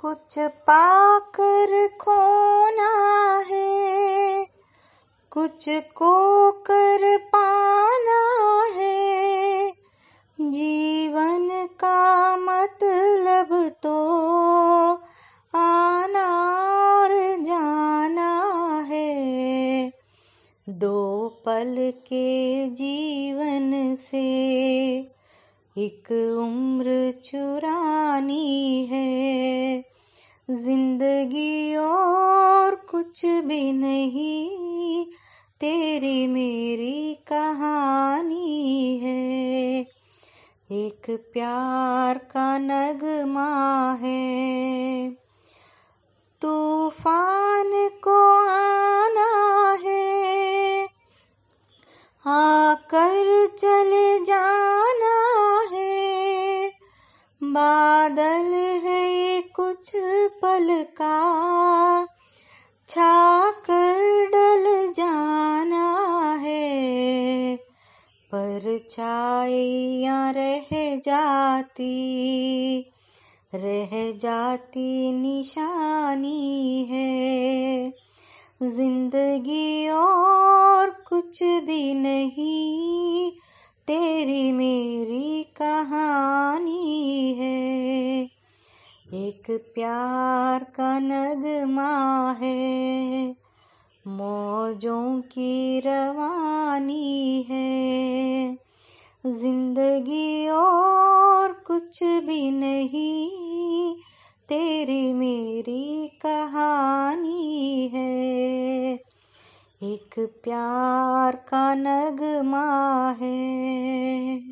कुछ पाकर खोना है, कुछ को कर पाना है। जीवन का मतलब तो आना और जाना है। दो पल के जीवन से एक उम्र चुरानी है। ज़िंदगी और कुछ भी नहीं, तेरी मेरी कहानी है। एक प्यार का नगमा है। तूफ़ान को आना है। आकर चले जाना है। बादल है कुछ पल का। छाकर डल जाना है पर छाइया रह जाती रह जाती निशानी है। ज़िंदगी और कुछ भी नहीं, तेरी मेरी कहानी है। एक प्यार का नगमा है, मौजों की रवानी है। ज़िंदगी और कुछ भी नहीं, तेरी मेरी कहानी है। एक प्यार का नगमा है।